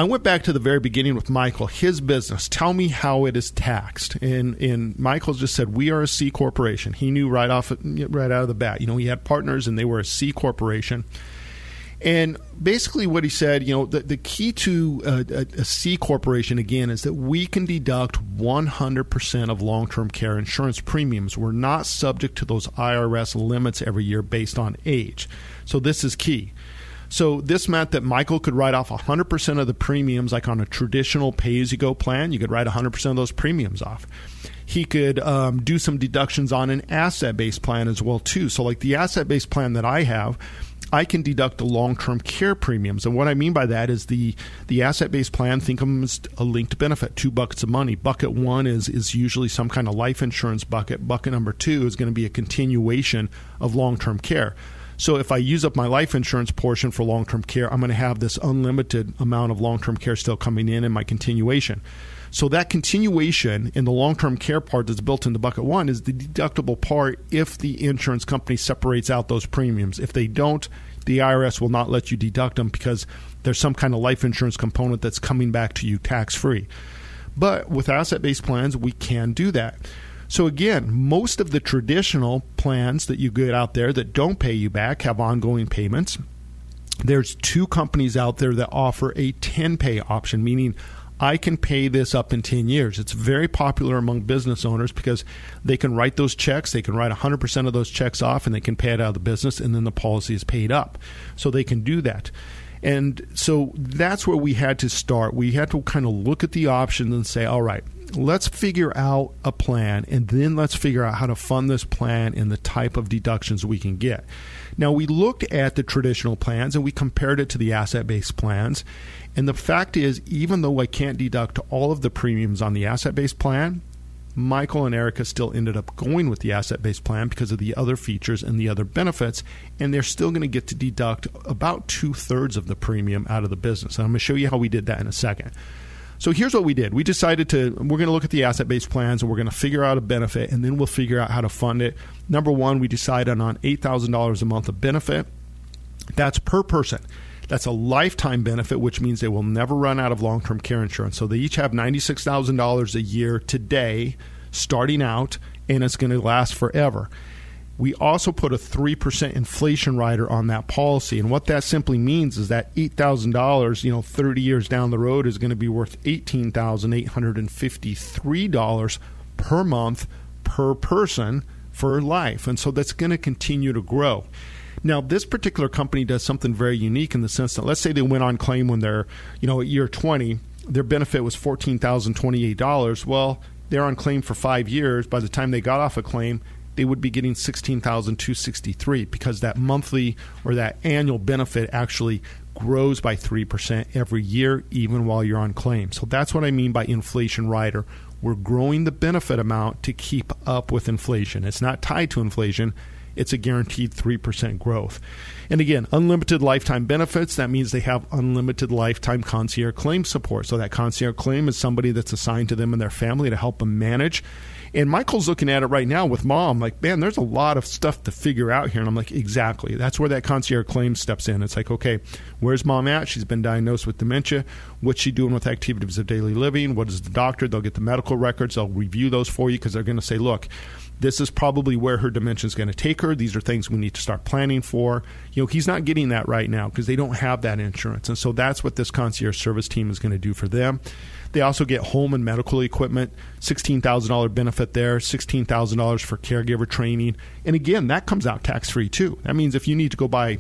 I went back to the very beginning with Michael, his business. Tell me how it is taxed. And and Michael just said we are a C corporation. He knew right off right out of the bat. You know, he had partners and they were a C corporation. And basically, what he said, you know, the, the key to a, a C corporation, again, is that we can deduct 100% of long term care insurance premiums. We're not subject to those IRS limits every year based on age. So, this is key. So this meant that Michael could write off 100% of the premiums, like on a traditional pay-as-you-go plan. You could write 100% of those premiums off. He could um, do some deductions on an asset-based plan as well too. So like the asset-based plan that I have, I can deduct the long-term care premiums, and what I mean by that is the the asset-based plan. Think of them as a linked benefit, two buckets of money. Bucket one is is usually some kind of life insurance bucket. Bucket number two is going to be a continuation of long-term care. So if I use up my life insurance portion for long term care, I'm going to have this unlimited amount of long term care still coming in in my continuation. So that continuation in the long term care part that's built into bucket one is the deductible part if the insurance company separates out those premiums. If they don't, the IRS will not let you deduct them because there's some kind of life insurance component that's coming back to you tax free. But with asset based plans, we can do that. So again, most of the traditional plans that you get out there that don't pay you back have ongoing payments. There's two companies out there that offer a 10 pay option, meaning I can pay this up in 10 years. It's very popular among business owners because they can write those checks, they can write 100% of those checks off, and they can pay it out of the business, and then the policy is paid up. So they can do that. And so that's where we had to start. We had to kind of look at the options and say, all right, let's figure out a plan and then let's figure out how to fund this plan and the type of deductions we can get. Now, we looked at the traditional plans and we compared it to the asset based plans. And the fact is, even though I can't deduct all of the premiums on the asset based plan, Michael and Erica still ended up going with the asset based plan because of the other features and the other benefits, and they're still going to get to deduct about two thirds of the premium out of the business. And I'm going to show you how we did that in a second. So here's what we did. We decided to we're going to look at the asset based plans and we're going to figure out a benefit and then we'll figure out how to fund it. Number 1, we decided on $8,000 a month of benefit. That's per person. That's a lifetime benefit, which means they will never run out of long term care insurance. So they each have $96,000 a year today, starting out, and it's going to last forever we also put a 3% inflation rider on that policy. And what that simply means is that $8,000, you know, 30 years down the road is going to be worth $18,853 per month per person for life. And so that's going to continue to grow. Now, this particular company does something very unique in the sense that let's say they went on claim when they're, you know, at year 20, their benefit was $14,028. Well, they're on claim for 5 years. By the time they got off a claim, they would be getting 16,263 because that monthly or that annual benefit actually grows by 3% every year even while you're on claim. So that's what I mean by inflation rider. We're growing the benefit amount to keep up with inflation. It's not tied to inflation. It's a guaranteed 3% growth. And again, unlimited lifetime benefits, that means they have unlimited lifetime concierge claim support. So that concierge claim is somebody that's assigned to them and their family to help them manage and Michael's looking at it right now with mom, like, man, there's a lot of stuff to figure out here. And I'm like, exactly. That's where that concierge claim steps in. It's like, okay, where's mom at? She's been diagnosed with dementia. What's she doing with activities of daily living? What is the doctor? They'll get the medical records. They'll review those for you because they're going to say, look, this is probably where her dementia is going to take her. These are things we need to start planning for. You know, he's not getting that right now because they don't have that insurance. And so that's what this concierge service team is going to do for them. They also get home and medical equipment, $16,000 benefit there, $16,000 for caregiver training. And again, that comes out tax free too. That means if you need to go buy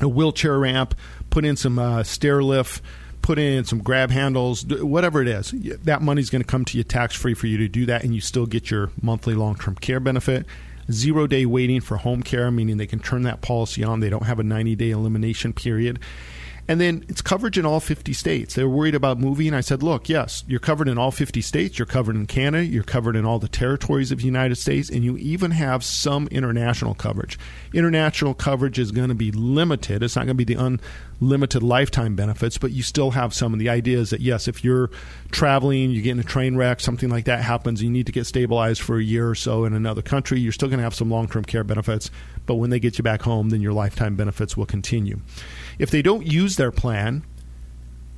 a wheelchair ramp, put in some uh, stair lift, put in some grab handles, whatever it is, that money's going to come to you tax free for you to do that, and you still get your monthly long term care benefit. Zero day waiting for home care, meaning they can turn that policy on. They don't have a 90 day elimination period. And then it's coverage in all 50 states. They were worried about moving. I said, look, yes, you're covered in all 50 states. You're covered in Canada. You're covered in all the territories of the United States. And you even have some international coverage. International coverage is going to be limited. It's not going to be the unlimited lifetime benefits, but you still have some. of the idea is that, yes, if you're traveling, you get in a train wreck, something like that happens, you need to get stabilized for a year or so in another country, you're still going to have some long term care benefits. But when they get you back home, then your lifetime benefits will continue. If they don't use their plan,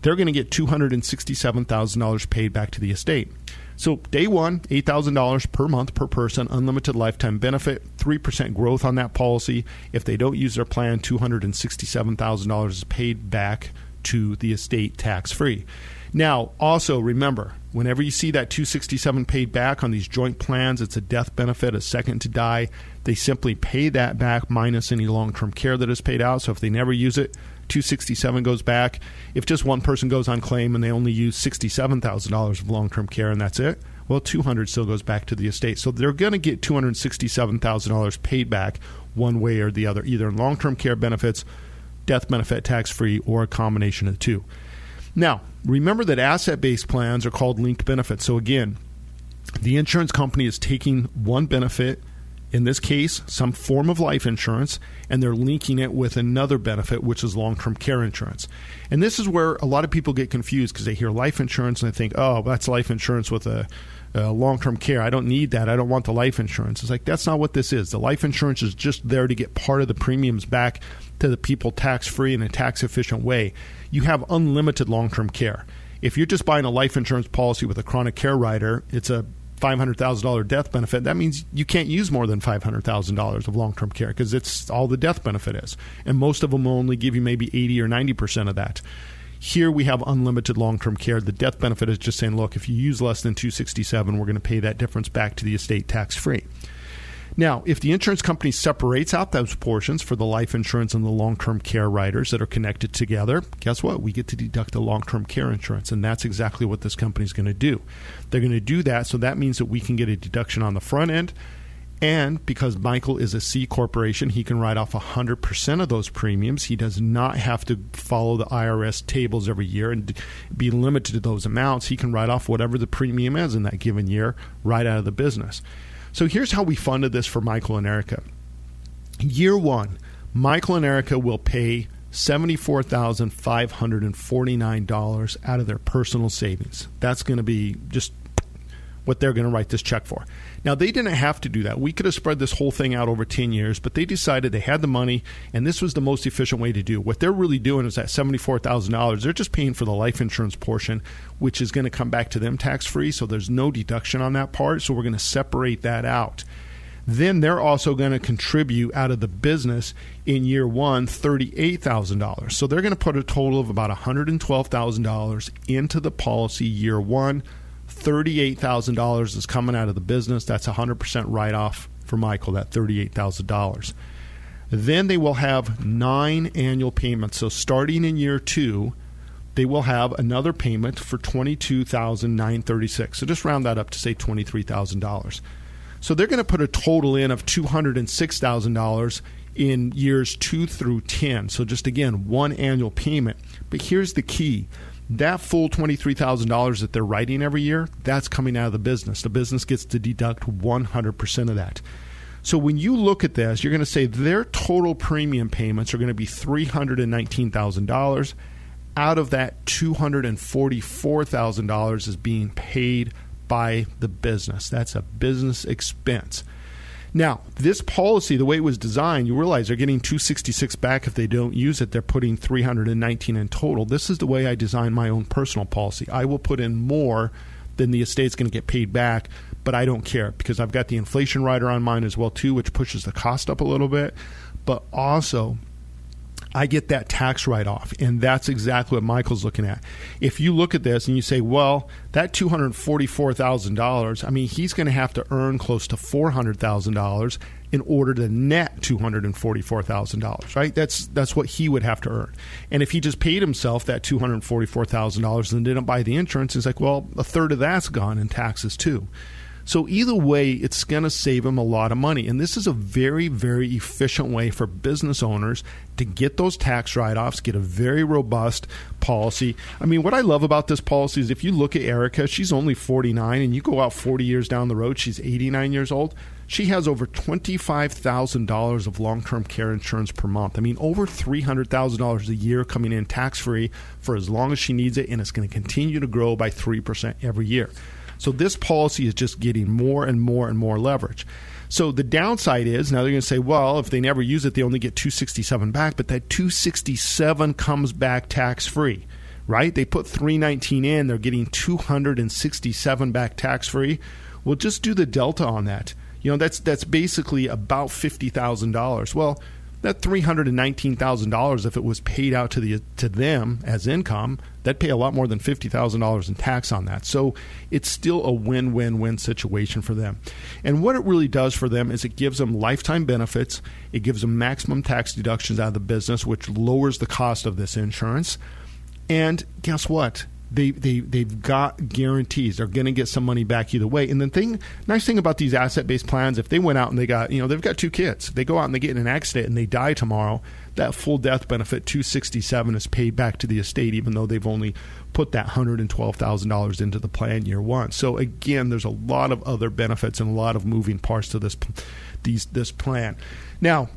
they're going to get $267,000 paid back to the estate. So, day one, $8,000 per month per person, unlimited lifetime benefit, 3% growth on that policy. If they don't use their plan, $267,000 is paid back to the estate tax free. Now, also remember, whenever you see that 267 paid back on these joint plans, it's a death benefit, a second to die. They simply pay that back minus any long-term care that is paid out. So if they never use it, 267 goes back. If just one person goes on claim and they only use $67,000 of long-term care and that's it, well, 200 still goes back to the estate. So they're going to get $267,000 paid back one way or the other, either in long-term care benefits, death benefit tax-free, or a combination of the two. Now, remember that asset based plans are called linked benefits. So, again, the insurance company is taking one benefit, in this case, some form of life insurance, and they're linking it with another benefit, which is long term care insurance. And this is where a lot of people get confused because they hear life insurance and they think, oh, that's life insurance with a uh, long term care. I don't need that. I don't want the life insurance. It's like that's not what this is. The life insurance is just there to get part of the premiums back to the people tax free in a tax efficient way. You have unlimited long term care. If you're just buying a life insurance policy with a chronic care rider, it's a $500,000 death benefit, that means you can't use more than $500,000 of long term care because it's all the death benefit is. And most of them will only give you maybe 80 or 90% of that. Here we have unlimited long term care. The death benefit is just saying, look, if you use less than 267, we're going to pay that difference back to the estate tax free. Now, if the insurance company separates out those portions for the life insurance and the long term care riders that are connected together, guess what? We get to deduct the long term care insurance. And that's exactly what this company is going to do. They're going to do that. So that means that we can get a deduction on the front end and because Michael is a C corporation, he can write off 100% of those premiums. He does not have to follow the IRS tables every year and be limited to those amounts. He can write off whatever the premium is in that given year right out of the business. So here's how we funded this for Michael and Erica. Year one, Michael and Erica will pay $74,549 out of their personal savings. That's going to be just what they're going to write this check for. Now, they didn't have to do that. We could have spread this whole thing out over 10 years, but they decided they had the money, and this was the most efficient way to do. What they're really doing is that $74,000, they're just paying for the life insurance portion, which is going to come back to them tax free. So there's no deduction on that part. So we're going to separate that out. Then they're also going to contribute out of the business in year one $38,000. So they're going to put a total of about $112,000 into the policy year one $38,000 is coming out of the business. That's 100% write off for Michael, that $38,000. Then they will have nine annual payments. So starting in year two, they will have another payment for 22,936. So just round that up to say $23,000. So they're going to put a total in of $206,000 in years 2 through 10. So just again, one annual payment. But here's the key that full $23,000 that they're writing every year, that's coming out of the business. The business gets to deduct 100% of that. So when you look at this, you're going to say their total premium payments are going to be $319,000. Out of that, $244,000 is being paid by the business. That's a business expense. Now, this policy, the way it was designed, you realize they're getting 266 back if they don't use it. They're putting 319 in total. This is the way I design my own personal policy. I will put in more than the estate's going to get paid back, but I don't care because I've got the inflation rider on mine as well too, which pushes the cost up a little bit. But also, I get that tax write off. And that's exactly what Michael's looking at. If you look at this and you say, well, that $244,000, I mean, he's going to have to earn close to $400,000 in order to net $244,000, right? That's that's what he would have to earn. And if he just paid himself that $244,000 and didn't buy the insurance, he's like, well, a third of that's gone in taxes too. So either way, it's going to save them a lot of money. And this is a very, very efficient way for business owners to get those tax write offs, get a very robust policy. I mean, what I love about this policy is if you look at Erica, she's only 49, and you go out 40 years down the road, she's 89 years old. She has over $25,000 of long term care insurance per month. I mean, over $300,000 a year coming in tax free for as long as she needs it, and it's going to continue to grow by 3% every year. So this policy is just getting more and more and more leverage. So the downside is now they're going to say, well, if they never use it, they only get 267 back, but that 267 comes back tax free, right? They put 319 in, they're getting 267 back tax free. Well, just do the delta on that. You know, that's that's basically about fifty thousand dollars. Well, that three hundred and nineteen thousand dollars, if it was paid out to the to them as income, they'd pay a lot more than fifty thousand dollars in tax on that. So it's still a win win win situation for them. And what it really does for them is it gives them lifetime benefits. It gives them maximum tax deductions out of the business, which lowers the cost of this insurance. And guess what? They, they, they've got guarantees. They're going to get some money back either way. And the thing, nice thing about these asset based plans, if they went out and they got, you know, they've got two kids, they go out and they get in an accident and they die tomorrow, that full death benefit, 267 is paid back to the estate, even though they've only put that $112,000 into the plan year one. So again, there's a lot of other benefits and a lot of moving parts to this, these, this plan. Now,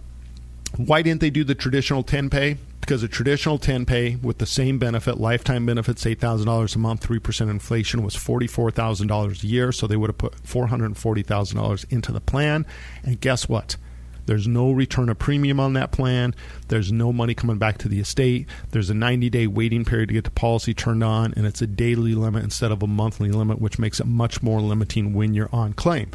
why didn't they do the traditional 10 pay? Because a traditional 10 pay with the same benefit, lifetime benefits, $8,000 a month, 3% inflation was $44,000 a year. So they would have put $440,000 into the plan. And guess what? There's no return of premium on that plan. There's no money coming back to the estate. There's a 90 day waiting period to get the policy turned on, and it's a daily limit instead of a monthly limit, which makes it much more limiting when you're on claim.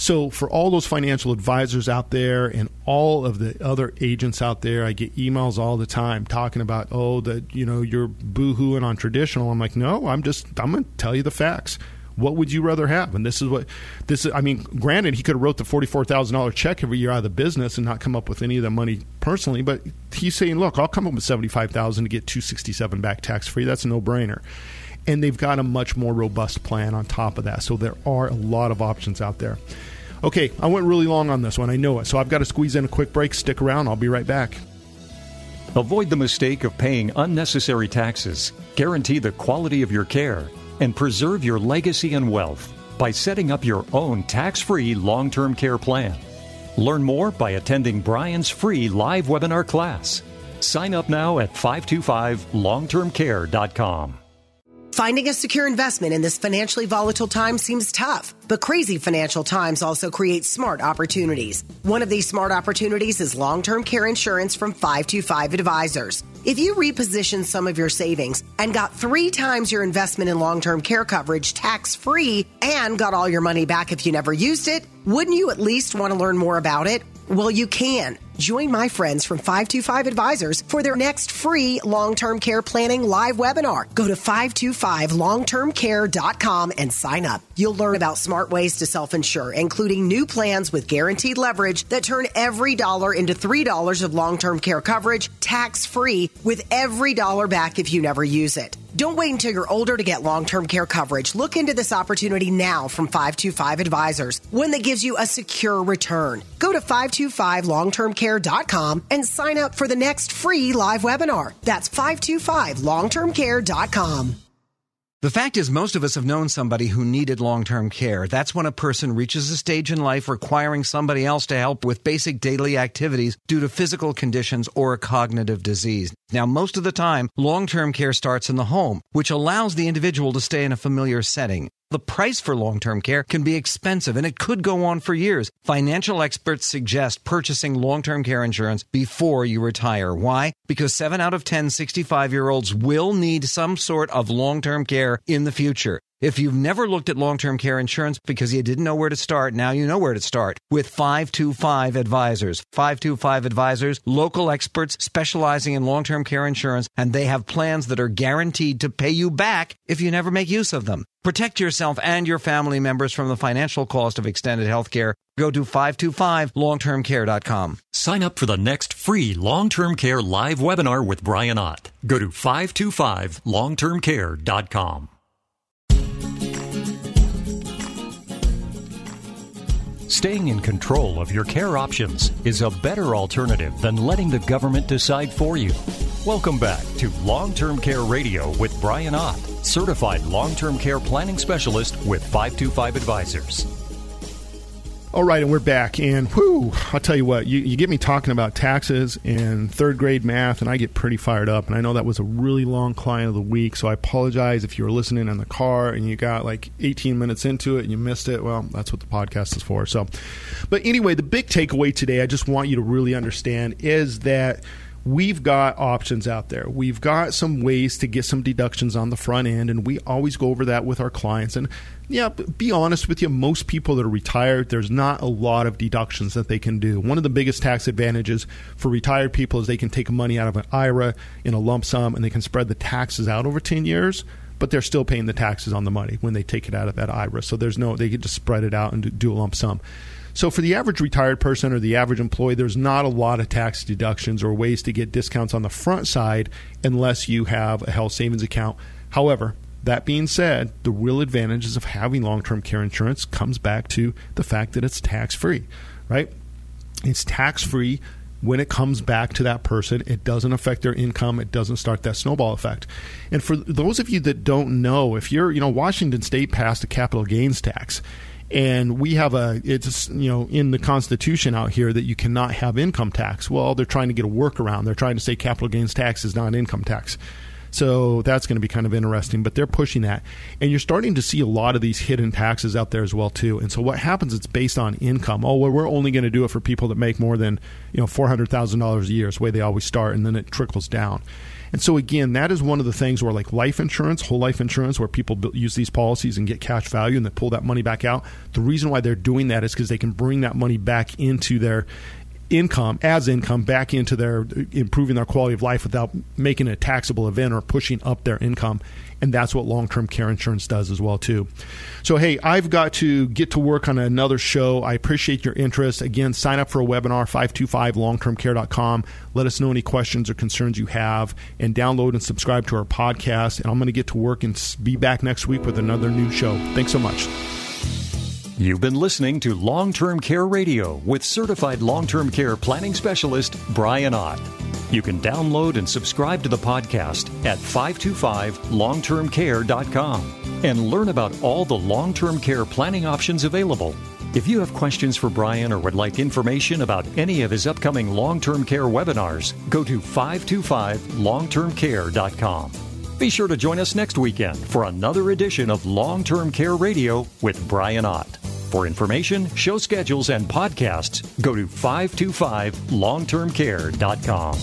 So, for all those financial advisors out there and all of the other agents out there, I get emails all the time talking about, oh, that you know you're boohooing on traditional. I'm like, no, I'm just I'm going to tell you the facts. What would you rather have? And this is what this is. I mean, granted, he could have wrote the forty four thousand dollar check every year out of the business and not come up with any of the money personally. But he's saying, look, I'll come up with seventy five thousand to get two sixty seven back tax free. That's a no brainer and they've got a much more robust plan on top of that. So there are a lot of options out there. Okay, I went really long on this one. I know it. So I've got to squeeze in a quick break. Stick around. I'll be right back. Avoid the mistake of paying unnecessary taxes. Guarantee the quality of your care and preserve your legacy and wealth by setting up your own tax free long term care plan. Learn more by attending Brian's free live webinar class. Sign up now at 525longtermcare.com. Finding a secure investment in this financially volatile time seems tough, but crazy financial times also create smart opportunities. One of these smart opportunities is long-term care insurance from 525 Advisors. If you repositioned some of your savings and got three times your investment in long-term care coverage tax-free and got all your money back if you never used it, wouldn't you at least want to learn more about it? Well, you can. Join my friends from 525 Advisors for their next free long term care planning live webinar. Go to 525longtermcare.com and sign up. You'll learn about smart ways to self insure, including new plans with guaranteed leverage that turn every dollar into $3 of long term care coverage tax free with every dollar back if you never use it. Don't wait until you're older to get long term care coverage. Look into this opportunity now from 525 Advisors, one that gives you a secure return. Go to 525longtermcare.com and sign up for the next free live webinar. That's 525longtermcare.com. The fact is, most of us have known somebody who needed long term care. That's when a person reaches a stage in life requiring somebody else to help with basic daily activities due to physical conditions or a cognitive disease. Now, most of the time, long term care starts in the home, which allows the individual to stay in a familiar setting. The price for long term care can be expensive and it could go on for years. Financial experts suggest purchasing long term care insurance before you retire. Why? Because 7 out of 10 65 year olds will need some sort of long term care in the future. If you've never looked at long-term care insurance because you didn't know where to start, now you know where to start with 525 Advisors. 525 Advisors, local experts specializing in long-term care insurance, and they have plans that are guaranteed to pay you back if you never make use of them. Protect yourself and your family members from the financial cost of extended health care. Go to 525longtermcare.com. Sign up for the next free long-term care live webinar with Brian Ott. Go to 525longtermcare.com. Staying in control of your care options is a better alternative than letting the government decide for you. Welcome back to Long Term Care Radio with Brian Ott, certified long term care planning specialist with 525 Advisors. All right, and we're back. And whoo, I'll tell you what, you, you, get me talking about taxes and third grade math, and I get pretty fired up. And I know that was a really long client of the week, so I apologize if you were listening in the car and you got like 18 minutes into it and you missed it. Well, that's what the podcast is for. So, but anyway, the big takeaway today, I just want you to really understand is that we've got options out there. We've got some ways to get some deductions on the front end, and we always go over that with our clients. And yeah, be honest with you, most people that are retired, there's not a lot of deductions that they can do. One of the biggest tax advantages for retired people is they can take money out of an IRA in a lump sum and they can spread the taxes out over 10 years but they're still paying the taxes on the money when they take it out of that IRA. So there's no, they can just spread it out and do a lump sum. So for the average retired person or the average employee, there's not a lot of tax deductions or ways to get discounts on the front side unless you have a health savings account. However, that being said, the real advantages of having long-term care insurance comes back to the fact that it's tax-free, right? It's tax-free when it comes back to that person, it doesn't affect their income. It doesn't start that snowball effect. And for those of you that don't know, if you're, you know, Washington State passed a capital gains tax and we have a it's you know in the constitution out here that you cannot have income tax well they're trying to get a workaround they're trying to say capital gains tax is not income tax so that's going to be kind of interesting but they're pushing that. And you're starting to see a lot of these hidden taxes out there as well too. And so what happens it's based on income. Oh well we're only going to do it for people that make more than you know $400000 a year is the way they always start and then it trickles down. And so again, that is one of the things where like life insurance, whole life insurance, where people use these policies and get cash value and they pull that money back out. The reason why they're doing that is because they can bring that money back into their income as income back into their improving their quality of life without making it a taxable event or pushing up their income and that's what long-term care insurance does as well too. So hey, I've got to get to work on another show. I appreciate your interest. Again, sign up for a webinar 525longtermcare.com. Let us know any questions or concerns you have and download and subscribe to our podcast and I'm going to get to work and be back next week with another new show. Thanks so much. You've been listening to Long Term Care Radio with certified long term care planning specialist Brian Ott. You can download and subscribe to the podcast at 525longtermcare.com and learn about all the long term care planning options available. If you have questions for Brian or would like information about any of his upcoming long term care webinars, go to 525longtermcare.com. Be sure to join us next weekend for another edition of Long Term Care Radio with Brian Ott. For information, show schedules, and podcasts, go to 525longtermcare.com.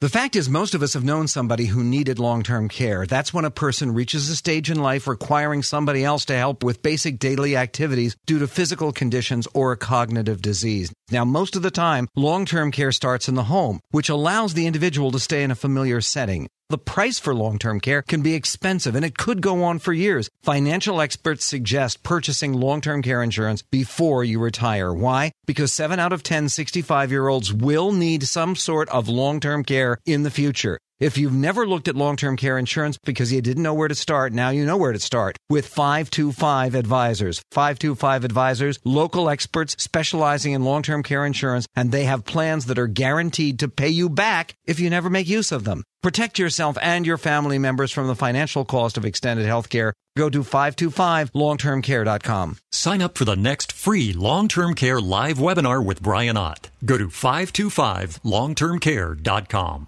The fact is, most of us have known somebody who needed long term care. That's when a person reaches a stage in life requiring somebody else to help with basic daily activities due to physical conditions or a cognitive disease. Now, most of the time, long term care starts in the home, which allows the individual to stay in a familiar setting. The price for long term care can be expensive and it could go on for years. Financial experts suggest purchasing long term care insurance before you retire. Why? Because 7 out of 10 65 year olds will need some sort of long term care in the future. If you've never looked at long-term care insurance because you didn't know where to start, now you know where to start with 525 Advisors. 525 Advisors, local experts specializing in long-term care insurance, and they have plans that are guaranteed to pay you back if you never make use of them. Protect yourself and your family members from the financial cost of extended health care. Go to 525longtermcare.com. Sign up for the next free long-term care live webinar with Brian Ott. Go to 525longtermcare.com.